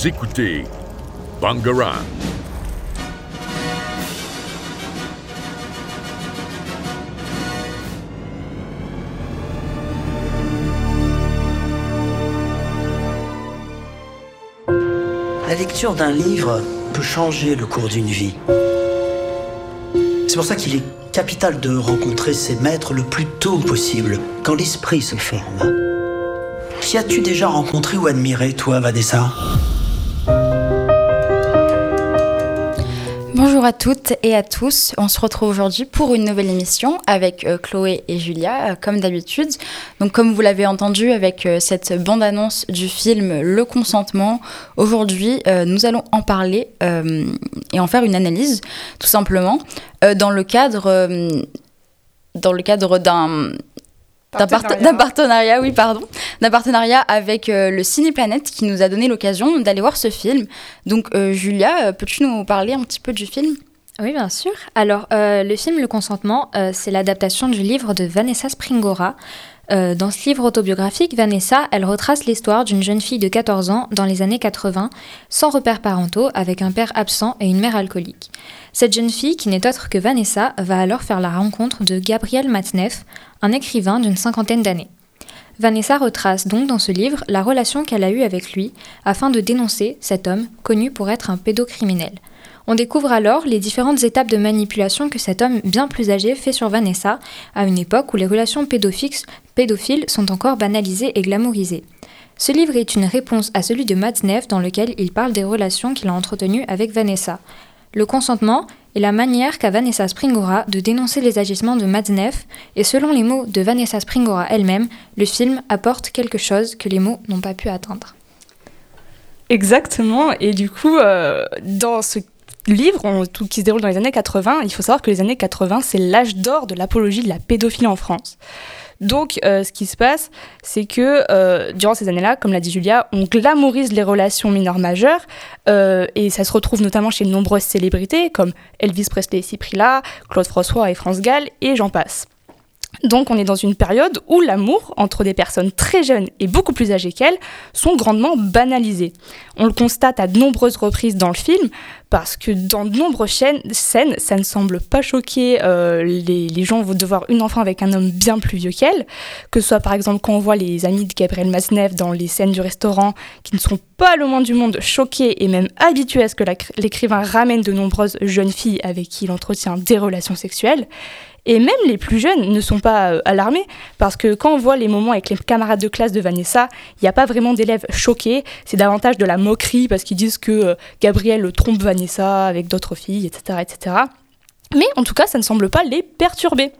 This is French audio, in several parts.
Vous écoutez. La lecture d'un livre peut changer le cours d'une vie. C'est pour ça qu'il est capital de rencontrer ses maîtres le plus tôt possible, quand l'esprit se ferme. Qui as-tu déjà rencontré ou admiré, toi, Vanessa? Bonjour à toutes et à tous. On se retrouve aujourd'hui pour une nouvelle émission avec euh, Chloé et Julia, euh, comme d'habitude. Donc, comme vous l'avez entendu avec euh, cette bande-annonce du film Le consentement, aujourd'hui, nous allons en parler et en faire une analyse, tout simplement, dans le cadre, dans le cadre d'un d'un partenariat. oui, pardon, d'un partenariat avec euh, le Ciné Planète qui nous a donné l'occasion d'aller voir ce film. Donc, euh, Julia, euh, peux-tu nous parler un petit peu du film? Oui, bien sûr. Alors, le film Le Consentement, c'est l'adaptation du livre de Vanessa Springora. dans ce livre autobiographique, Vanessa, elle retrace l'histoire d'une jeune fille de 14 ans dans les années 80, sans repères parentaux, avec un père absent et une mère alcoolique. Cette jeune fille, qui n'est autre que Vanessa, va alors faire la rencontre de Gabriel Matneff, un écrivain d'une cinquantaine d'années. Vanessa retrace donc dans ce livre la relation qu'elle a eue avec lui afin de dénoncer cet homme connu pour être un pédocriminel. On découvre alors les différentes étapes de manipulation que cet homme bien plus âgé fait sur Vanessa à une époque où les relations pédophiles sont encore banalisées et glamourisées. Ce livre est une réponse à celui de Matzneff dans lequel il parle des relations qu'il a entretenues avec Vanessa. Le consentement est la manière qu'a Vanessa Springora de dénoncer les agissements de Matzneff, et selon les mots de Vanessa Springora elle-même, le film apporte quelque chose que les mots n'ont pas pu atteindre. Exactement, et du coup, euh, dans ce livre tout, qui se déroule dans les années 80, il faut savoir que les années 80, c'est l'âge d'or de l'apologie de la pédophilie en France. Donc, euh, ce qui se passe, c'est que euh, durant ces années-là, comme l'a dit Julia, on glamourise les relations mineures majeures, euh, et ça se retrouve notamment chez de nombreuses célébrités comme Elvis Presley et Cyprilla, Claude François et France Gall, et j'en passe. Donc on est dans une période où l'amour entre des personnes très jeunes et beaucoup plus âgées qu'elles sont grandement banalisés. On le constate à de nombreuses reprises dans le film parce que dans de nombreuses scènes, ça ne semble pas choquer euh, les, les, gens de voir une enfant avec un homme bien plus vieux qu'elle, que ce soit par exemple quand on voit les amis de Gabriel Maznev dans les scènes du restaurant qui ne sont pas le moins du monde choqués et même habitués à ce que l'écrivain ramène de nombreuses jeunes filles avec qui il entretient des relations sexuelles. Et même les plus jeunes ne sont pas euh, alarmés, parce que quand on voit les moments avec les camarades de classe de Vanessa, il n'y a pas vraiment d'élèves choqués, c'est davantage de la moquerie, parce qu'ils disent que euh, Gabriel trompe Vanessa avec d'autres filles, etc., etc. Mais en tout cas, ça ne semble pas les perturber.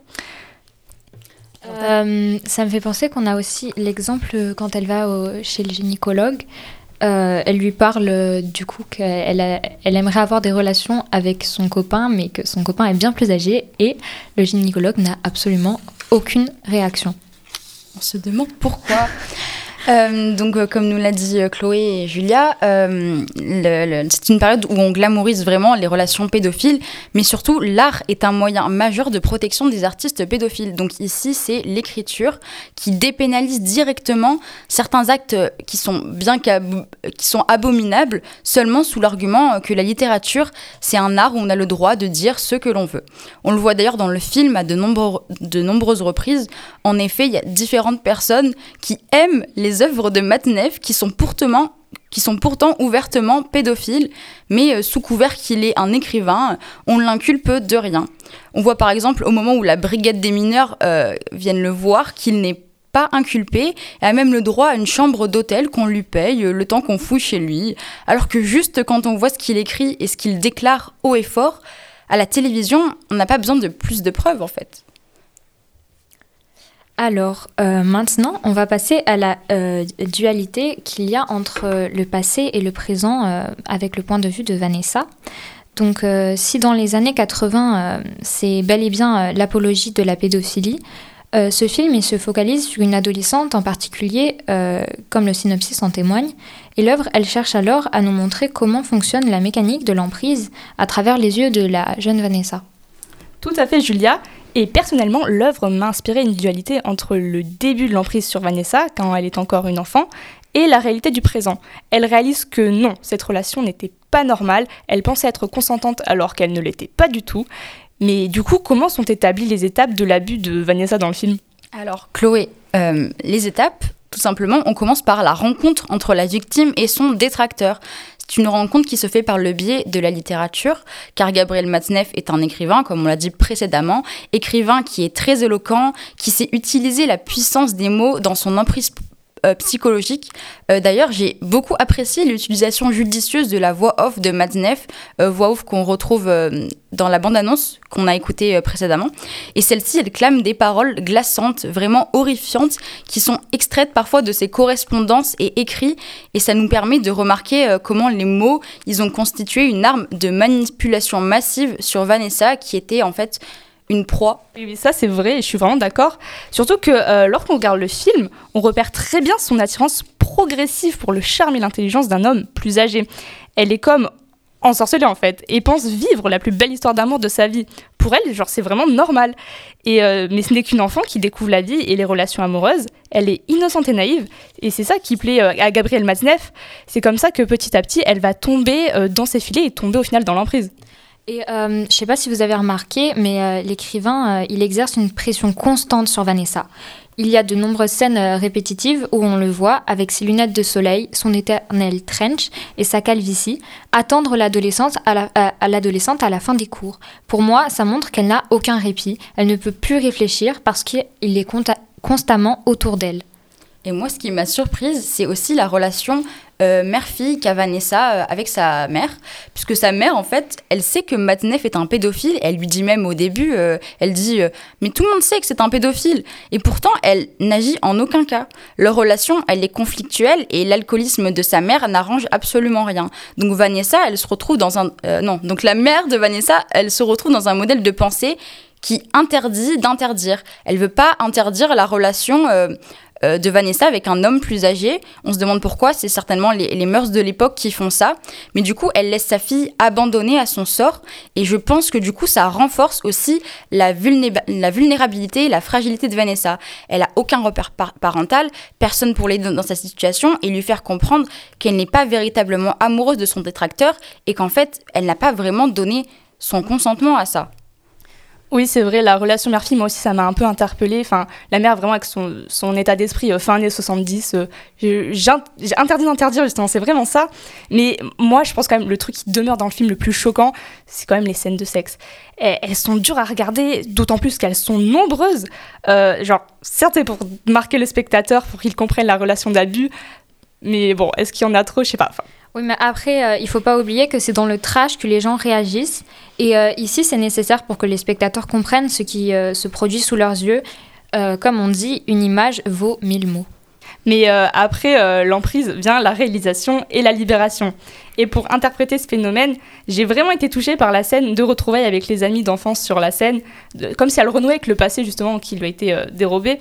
Euh, ça me fait penser qu'on a aussi l'exemple quand elle va chez le gynécologue. Euh, elle lui parle euh, du coup qu'elle elle aimerait avoir des relations avec son copain, mais que son copain est bien plus âgé et le gynécologue n'a absolument aucune réaction. On se demande pourquoi. Euh, donc, euh, comme nous l'a dit euh, Chloé et Julia, c'est une période où on glamourise vraiment les relations pédophiles, mais surtout, l'art est un moyen majeur de protection des artistes pédophiles. Donc ici, c'est l'écriture qui dépénalise directement certains actes qui sont bien qui sont abominables, seulement sous l'argument que la littérature, c'est un art où on a le droit de dire ce que l'on veut. On le voit d'ailleurs dans le film à de nombreuses reprises. En effet, il y a différentes personnes qui aiment les les œuvres de Matnev qui sont pourtant qui sont pourtant ouvertement pédophiles, mais euh, sous couvert qu'il est un écrivain, on l'inculpe de rien. On voit par exemple au moment où la brigade des mineurs euh, viennent le voir qu'il n'est pas inculpé et a même le droit à une chambre d'hôtel qu'on lui paye euh, le temps qu'on fouille chez lui, alors que juste quand on voit ce qu'il écrit et ce qu'il déclare haut et fort, à la télévision, on n'a pas besoin de plus de preuves en fait. Alors euh, maintenant, on va passer à la euh, dualité qu'il y a entre euh, le passé et le présent avec le point de vue de Vanessa. Donc si dans les années 80, c'est bel et bien l'apologie de la pédophilie, ce film il se focalise sur une adolescente en particulier, comme le synopsis en témoigne, et l'œuvre elle cherche alors à nous montrer comment fonctionne la mécanique de l'emprise à travers les yeux de la jeune Vanessa. Tout à fait Julia, et personnellement, l'œuvre m'a inspiré une dualité entre le début de l'emprise sur Vanessa, quand elle est encore une enfant, et la réalité du présent. Elle réalise que non, cette relation n'était pas normale, elle pensait être consentante alors qu'elle ne l'était pas du tout. Mais du coup, comment sont établies les étapes de l'abus de Vanessa dans le film? Alors, Chloé, euh, les étapes, tout simplement, on commence par la rencontre entre la victime et son détracteur. C'est une rencontre qui se fait par le biais de la littérature, car Gabriel Matzneff est un écrivain, comme on l'a dit précédemment, écrivain qui est très éloquent, qui sait utiliser la puissance des mots dans son emprise euh, psychologique. Euh, d'ailleurs, j'ai beaucoup apprécié l'utilisation judicieuse de la voix off de Matzneff, euh, voix off qu'on retrouve dans la bande-annonce qu'on a écoutée précédemment. Et celle-ci, elle clame des paroles glaçantes, vraiment horrifiantes, qui sont extraites parfois de ses correspondances et écrits. Et ça nous permet de remarquer comment les mots, ils ont constitué une arme de manipulation massive sur Vanessa, qui était en fait une proie. Ça c'est vrai, et je suis vraiment d'accord. Surtout que euh, lorsqu'on regarde le film, on repère très bien son attirance progressive pour le charme et l'intelligence d'un homme plus âgé. Elle est comme ensorcelée en fait, et pense vivre la plus belle histoire d'amour de sa vie. Pour elle, genre c'est vraiment normal. Et euh, mais ce n'est qu'une enfant qui découvre la vie et les relations amoureuses. Elle est innocente et naïve, et c'est ça qui plaît euh, à Gabrielle Mazneff. C'est comme ça que petit à petit, elle va tomber dans ses filets et tomber au final dans l'emprise. Et euh, je ne sais pas si vous avez remarqué, mais euh, l'écrivain, euh, il exerce une pression constante sur Vanessa. Il y a de nombreuses scènes répétitives où on le voit avec ses lunettes de soleil, son éternel trench et sa calvitie, attendre l'adolescente à, la, à l'adolescente à la fin des cours. Pour moi, ça montre qu'elle n'a aucun répit, elle ne peut plus réfléchir parce qu'il est constamment autour d'elle. Et moi, ce qui m'a surprise, c'est aussi la relation euh, mère-fille qu'a Vanessa euh, avec sa mère, puisque sa mère, en fait, elle sait que Matnef est un pédophile. Elle lui dit même au début, euh, elle dit, mais tout le monde sait que c'est un pédophile. Et pourtant, elle n'agit en aucun cas. Leur relation, elle est conflictuelle et l'alcoolisme de sa mère n'arrange absolument rien. Donc Vanessa, elle se retrouve dans un, non, donc la mère de Vanessa, elle se retrouve dans un modèle de pensée qui interdit d'interdire. Elle veut pas interdire la relation de Vanessa avec un homme plus âgé. On se demande pourquoi, c'est certainement les, mœurs de l'époque qui font ça. Mais du coup, elle laisse sa fille abandonnée à son sort. Et je pense que du coup, ça renforce aussi la, la vulnérabilité, la fragilité de Vanessa. Elle a aucun repère parental, personne pour l'aider dans sa situation et lui faire comprendre qu'elle n'est pas véritablement amoureuse de son détracteur et qu'en fait, elle n'a pas vraiment donné son consentement à ça. Oui, c'est vrai, la relation mère-fille, moi aussi, ça m'a un peu interpellée. Enfin, la mère, vraiment, avec son, état d'esprit euh, fin années 70, euh, j'ai interdit d'interdire, justement, c'est vraiment ça. Mais moi, je pense quand même, le truc qui demeure dans le film le plus choquant, c'est quand même les scènes de sexe. elles sont dures à regarder, d'autant plus qu'elles sont nombreuses. Euh, genre, certes, c'est pour marquer le spectateur, pour qu'il comprenne la relation d'abus, mais bon, est-ce qu'il y en a trop? Je sais pas. Oui, mais après, euh, il faut pas oublier que c'est dans le trash que les gens réagissent. Et euh, ici, c'est nécessaire pour que les spectateurs comprennent ce qui euh, se produit sous leurs yeux. comme on dit, une image vaut mille mots. Mais après l'emprise vient la réalisation et la libération. Et pour interpréter ce phénomène, j'ai vraiment été touchée par la scène de retrouvailles avec les amis d'enfance sur la scène, comme si elle renouait avec le passé justement qui lui a été dérobé.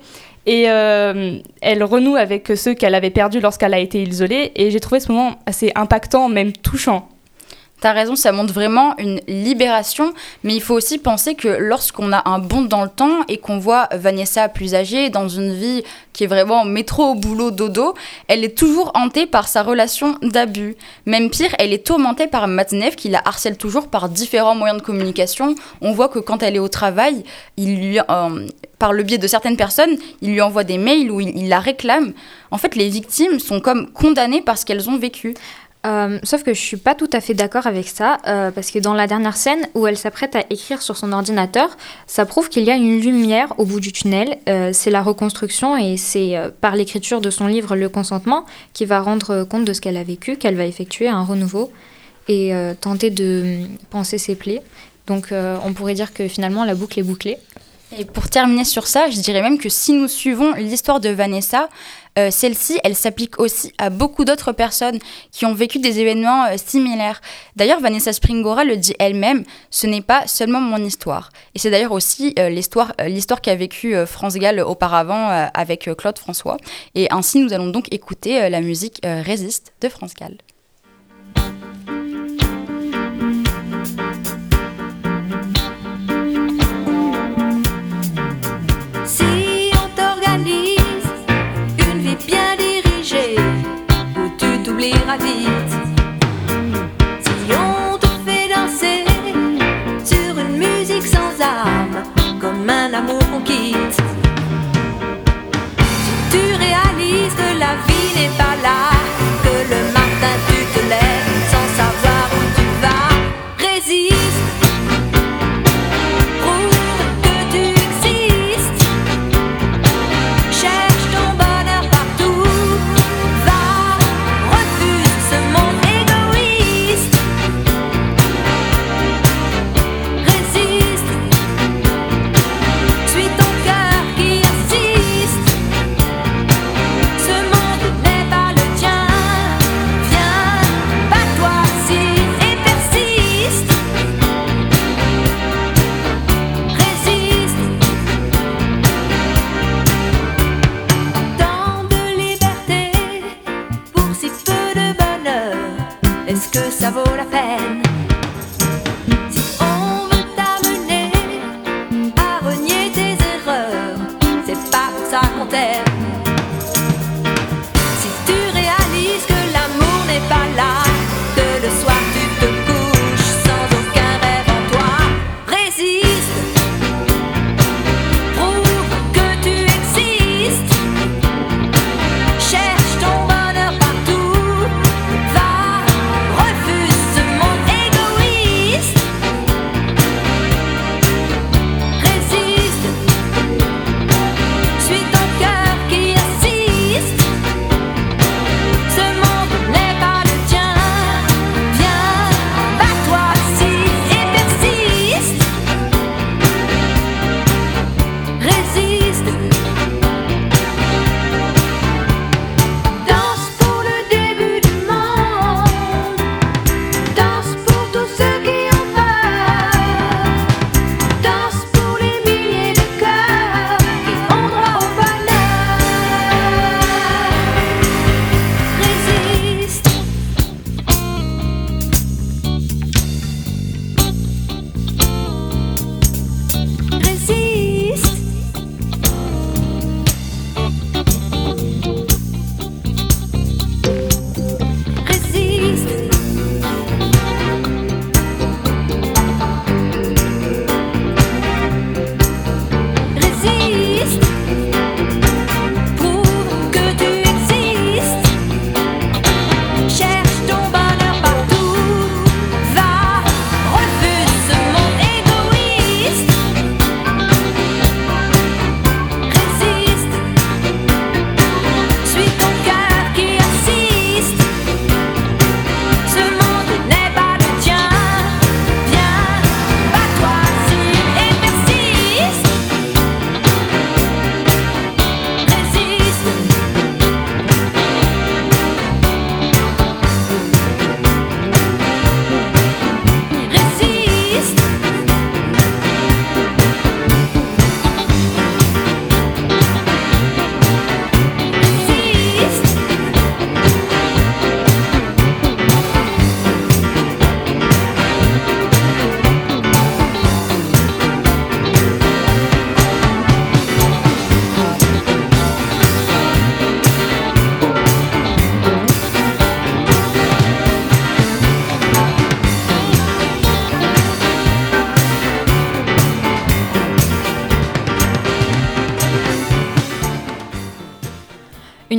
Et euh, elle renoue avec ceux qu'elle avait perdus lorsqu'elle a été isolée. Et j'ai trouvé ce moment assez impactant, même touchant. T'as raison, ça montre vraiment une libération, mais il faut aussi penser que lorsqu'on a un bond dans le temps et qu'on voit Vanessa plus âgée, dans une vie qui est vraiment métro, boulot, dodo, elle est toujours hantée par sa relation d'abus. Même pire, elle est tourmentée par Matnev qui la harcèle toujours par différents moyens de communication. On voit que quand elle est au travail, il lui, euh, par le biais de certaines personnes, il lui envoie des mails où il, il la réclame. En fait, les victimes sont comme condamnées parce qu'elles ont vécu. Euh, sauf que je suis pas tout à fait d'accord avec ça, euh, parce que dans la dernière scène où elle s'apprête à écrire sur son ordinateur, ça prouve qu'il y a une lumière au bout du tunnel. Euh, c'est la reconstruction et c'est par l'écriture de son livre Le consentement qui va rendre compte de ce qu'elle a vécu, qu'elle va effectuer un renouveau et tenter de penser ses plaies. Donc on pourrait dire que finalement la boucle est bouclée. Et pour terminer sur ça, je dirais même que si nous suivons l'histoire de Vanessa, euh, celle-ci, elle s'applique aussi à beaucoup d'autres personnes qui ont vécu des événements euh, similaires. D'ailleurs, Vanessa Springora le dit elle-même, ce n'est pas seulement mon histoire. Et c'est d'ailleurs aussi euh, l'histoire, l'histoire qu'a vécue France Gall auparavant avec Claude François. Et ainsi, nous allons donc écouter la musique Résiste de France Gall.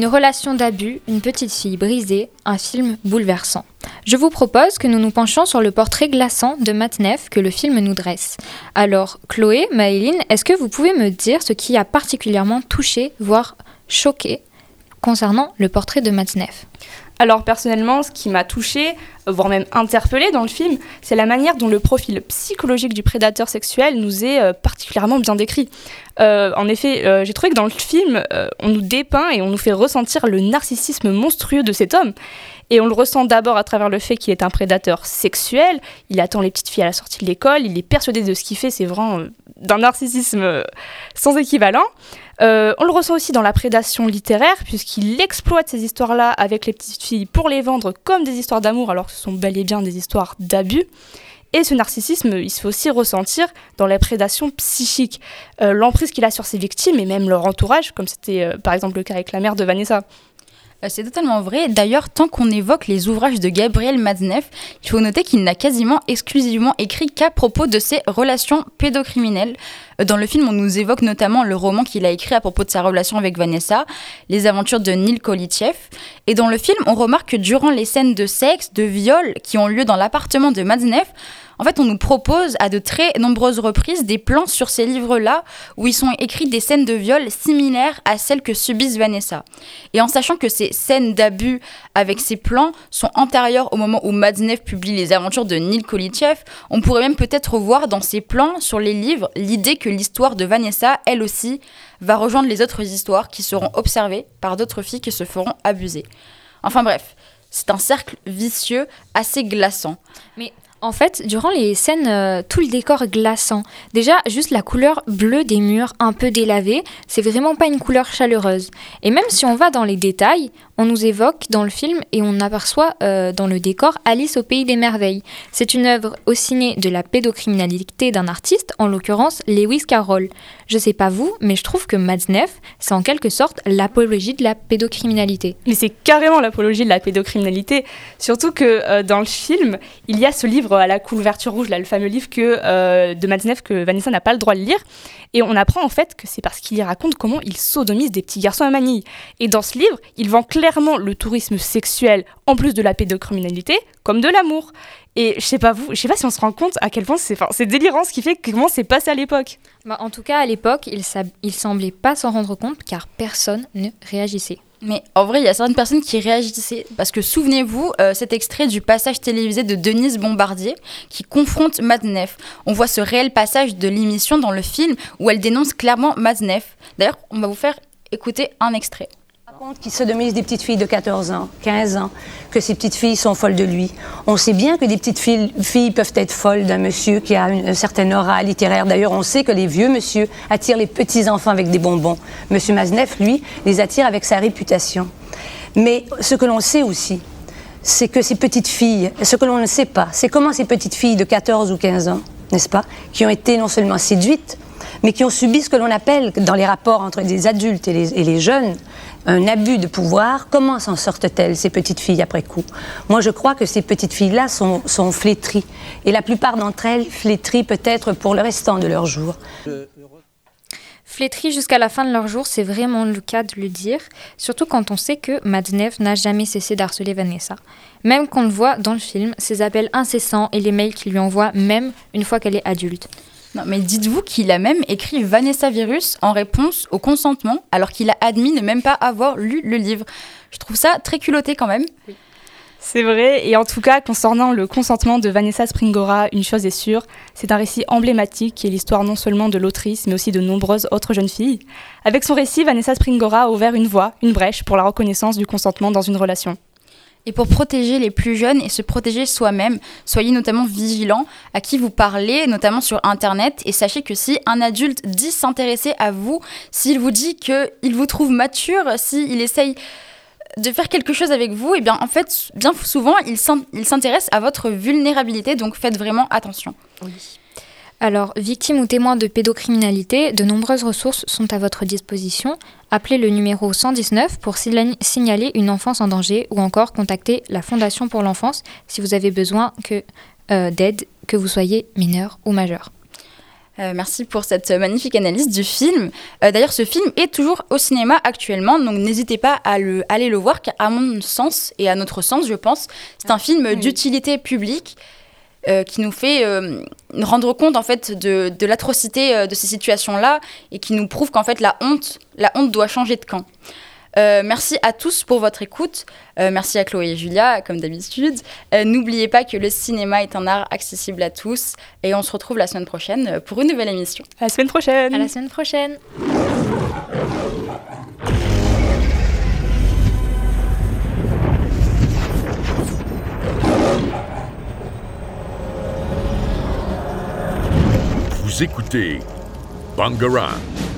Une relation d'abus, une petite fille brisée, un film bouleversant. Je vous propose que nous nous penchions sur le portrait glaçant de Matt Neff que le film nous dresse. Alors, Chloé, Maëline, est-ce que vous pouvez me dire ce qui a particulièrement touché, voire choqué, concernant le portrait de Matt Neff? Alors personnellement, ce qui m'a touchée, voire même interpellée dans le film, c'est la manière dont le profil psychologique du prédateur sexuel nous est euh, particulièrement bien décrit. Euh, en effet, euh, j'ai trouvé que dans le film, euh, on nous dépeint et on nous fait ressentir le narcissisme monstrueux de cet homme. Et on le ressent d'abord à travers le fait qu'il est un prédateur sexuel, il attend les petites filles à la sortie de l'école, il est persuadé de ce qu'il fait, c'est vraiment euh, d'un narcissisme euh, sans équivalent. Euh, on le ressent aussi dans la prédation littéraire, puisqu'il exploite ces histoires-là avec les petites filles pour les vendre comme des histoires d'amour, alors que ce sont bel et bien des histoires d'abus. Et ce narcissisme, il se fait aussi ressentir dans la prédation psychique, l'emprise qu'il a sur ses victimes et même leur entourage, comme c'était par exemple le cas avec la mère de Vanessa. Euh, C'est totalement vrai. D'ailleurs, tant qu'on évoque les ouvrages de Gabriel Matzneff, il faut noter qu'il n'a quasiment exclusivement écrit qu'à propos de ses relations pédocriminelles. Euh, Dans le film, on nous évoque notamment le roman qu'il a écrit à propos de sa relation avec Vanessa, Les aventures de Neil Kolitchev. Et dans le film, on remarque que durant les scènes de sexe, de viol qui ont lieu dans l'appartement de Matzneff, en fait, on nous propose à de très nombreuses reprises des plans sur ces livres-là où ils sont écrits des scènes de viol similaires à celles que subissent Vanessa. Et en sachant que ces scènes d'abus avec ces plans sont antérieures au moment où Matzneff publie les aventures de Neil Kolitchev, on pourrait même peut-être voir dans ces plans sur les livres l'idée que l'histoire de Vanessa, elle aussi, va rejoindre les autres histoires qui seront observées par d'autres filles qui se feront abuser. Enfin bref, c'est un cercle vicieux assez glaçant. Mais En fait, durant les scènes, euh, tout le décor glaçant. Déjà, juste la couleur bleue des murs, un peu délavée, c'est vraiment pas une couleur chaleureuse. Et même si on va dans les détails, on nous évoque dans le film et on aperçoit euh, dans le décor Alice au pays des merveilles. C'est une œuvre au ciné de la pédocriminalité d'un artiste, en l'occurrence Lewis Carroll. Je sais pas vous, mais je trouve que Matzneff, c'est en quelque sorte l'apologie de la pédocriminalité. Mais c'est carrément l'apologie de la pédocriminalité. Surtout que euh, dans le film, il y a ce livre à la couverture rouge, là, le fameux livre que, euh, de Matzneff que Vanessa n'a pas le droit de lire. Et on apprend en fait que c'est parce qu'il y raconte comment il sodomise des petits garçons à Manille. Et dans ce livre, il vend clairement le tourisme sexuel, en plus de la pédocriminalité, comme de l'amour. Et je sais pas vous, je sais pas si on se rend compte à quel point c'est, délirant ce qui fait comment c'est passé à l'époque. Bah, en tout cas, à l'époque, il, il semblait pas s'en rendre compte car personne ne réagissait. Mais en vrai, il y a certaines personnes qui réagissaient. Parce que souvenez-vous, euh, cet extrait du passage télévisé de Denise Bombardier qui confronte Matzneff. On voit ce réel passage de l'émission dans le film où elle dénonce clairement Matzneff. D'ailleurs, on va vous faire écouter un extrait. Raconte qu'il sodomise des petites filles de 14 ans, 15 ans, que ces petites filles sont folles de lui. On sait bien que des petites filles, peuvent être folles d'un monsieur qui a une, un certain aura littéraire. D'ailleurs, on sait que les vieux monsieur attirent les petits-enfants avec des bonbons. Monsieur Mazneff, lui, les attire avec sa réputation. Mais ce que l'on sait aussi, c'est que ces petites filles, ce que l'on ne sait pas, c'est comment ces petites filles de 14 ou 15 ans, n'est-ce pas, qui ont été non seulement séduites, mais qui ont subi ce que l'on appelle, dans les rapports entre les adultes et les, jeunes, un abus de pouvoir. Comment s'en sortent-elles, ces petites filles, après coup? Moi, je crois que ces petites filles-là sont, sont flétries. Et la plupart d'entre elles flétries peut-être pour le restant de leur jour. Flétris jusqu'à la fin de leur jour, c'est vraiment le cas de le dire, surtout quand on sait que Matzneff n'a jamais cessé d'harceler Vanessa. Même qu'on le voit dans le film, ses appels incessants et les mails qu'il lui envoie, même une fois qu'elle est adulte. Non, mais dites-vous qu'il a même écrit Vanessa Virus en réponse au consentement, alors qu'il a admis ne même pas avoir lu le livre. Je trouve ça très culotté quand même. C'est vrai, et en tout cas, concernant le consentement de Vanessa Springora, une chose est sûre, c'est un récit emblématique qui est l'histoire non seulement de l'autrice, mais aussi de nombreuses autres jeunes filles. Avec son récit, Vanessa Springora a ouvert une voie, une brèche pour la reconnaissance du consentement dans une relation. Et pour protéger les plus jeunes et se protéger soi-même, soyez notamment vigilants à qui vous parlez, notamment sur Internet, et sachez que si un adulte dit s'intéresser à vous, s'il vous dit qu'il vous trouve mature, s'il essaye de faire quelque chose avec vous, et bien en fait, bien souvent, il s'in- il s'intéresse à votre vulnérabilité, donc faites vraiment attention. Alors, victime ou témoin de pédocriminalité, de nombreuses ressources sont à votre disposition. Appelez le numéro 119 pour signaler une enfance en danger ou encore contactez la Fondation pour l'enfance si vous avez besoin euh, d'aide, que vous soyez mineur ou majeur. Euh, merci pour cette magnifique analyse du film. Euh, D'ailleurs, ce film est toujours au cinéma actuellement, donc n'hésitez pas à le, aller le voir, car à mon sens et à notre sens, je pense, c'est un film d'utilité publique euh, qui nous fait euh, rendre compte en fait de, de l'atrocité euh, de ces situations-là et qui nous prouve qu'en fait la honte, la honte doit changer de camp. Euh, merci à tous pour votre écoute. Euh, merci à Chloé et Julia, comme d'habitude. Euh, N'oubliez pas que le cinéma est un art accessible à tous. Et on se retrouve la semaine prochaine pour une nouvelle émission. À la semaine prochaine À la semaine prochaine Écoutez Bangarang.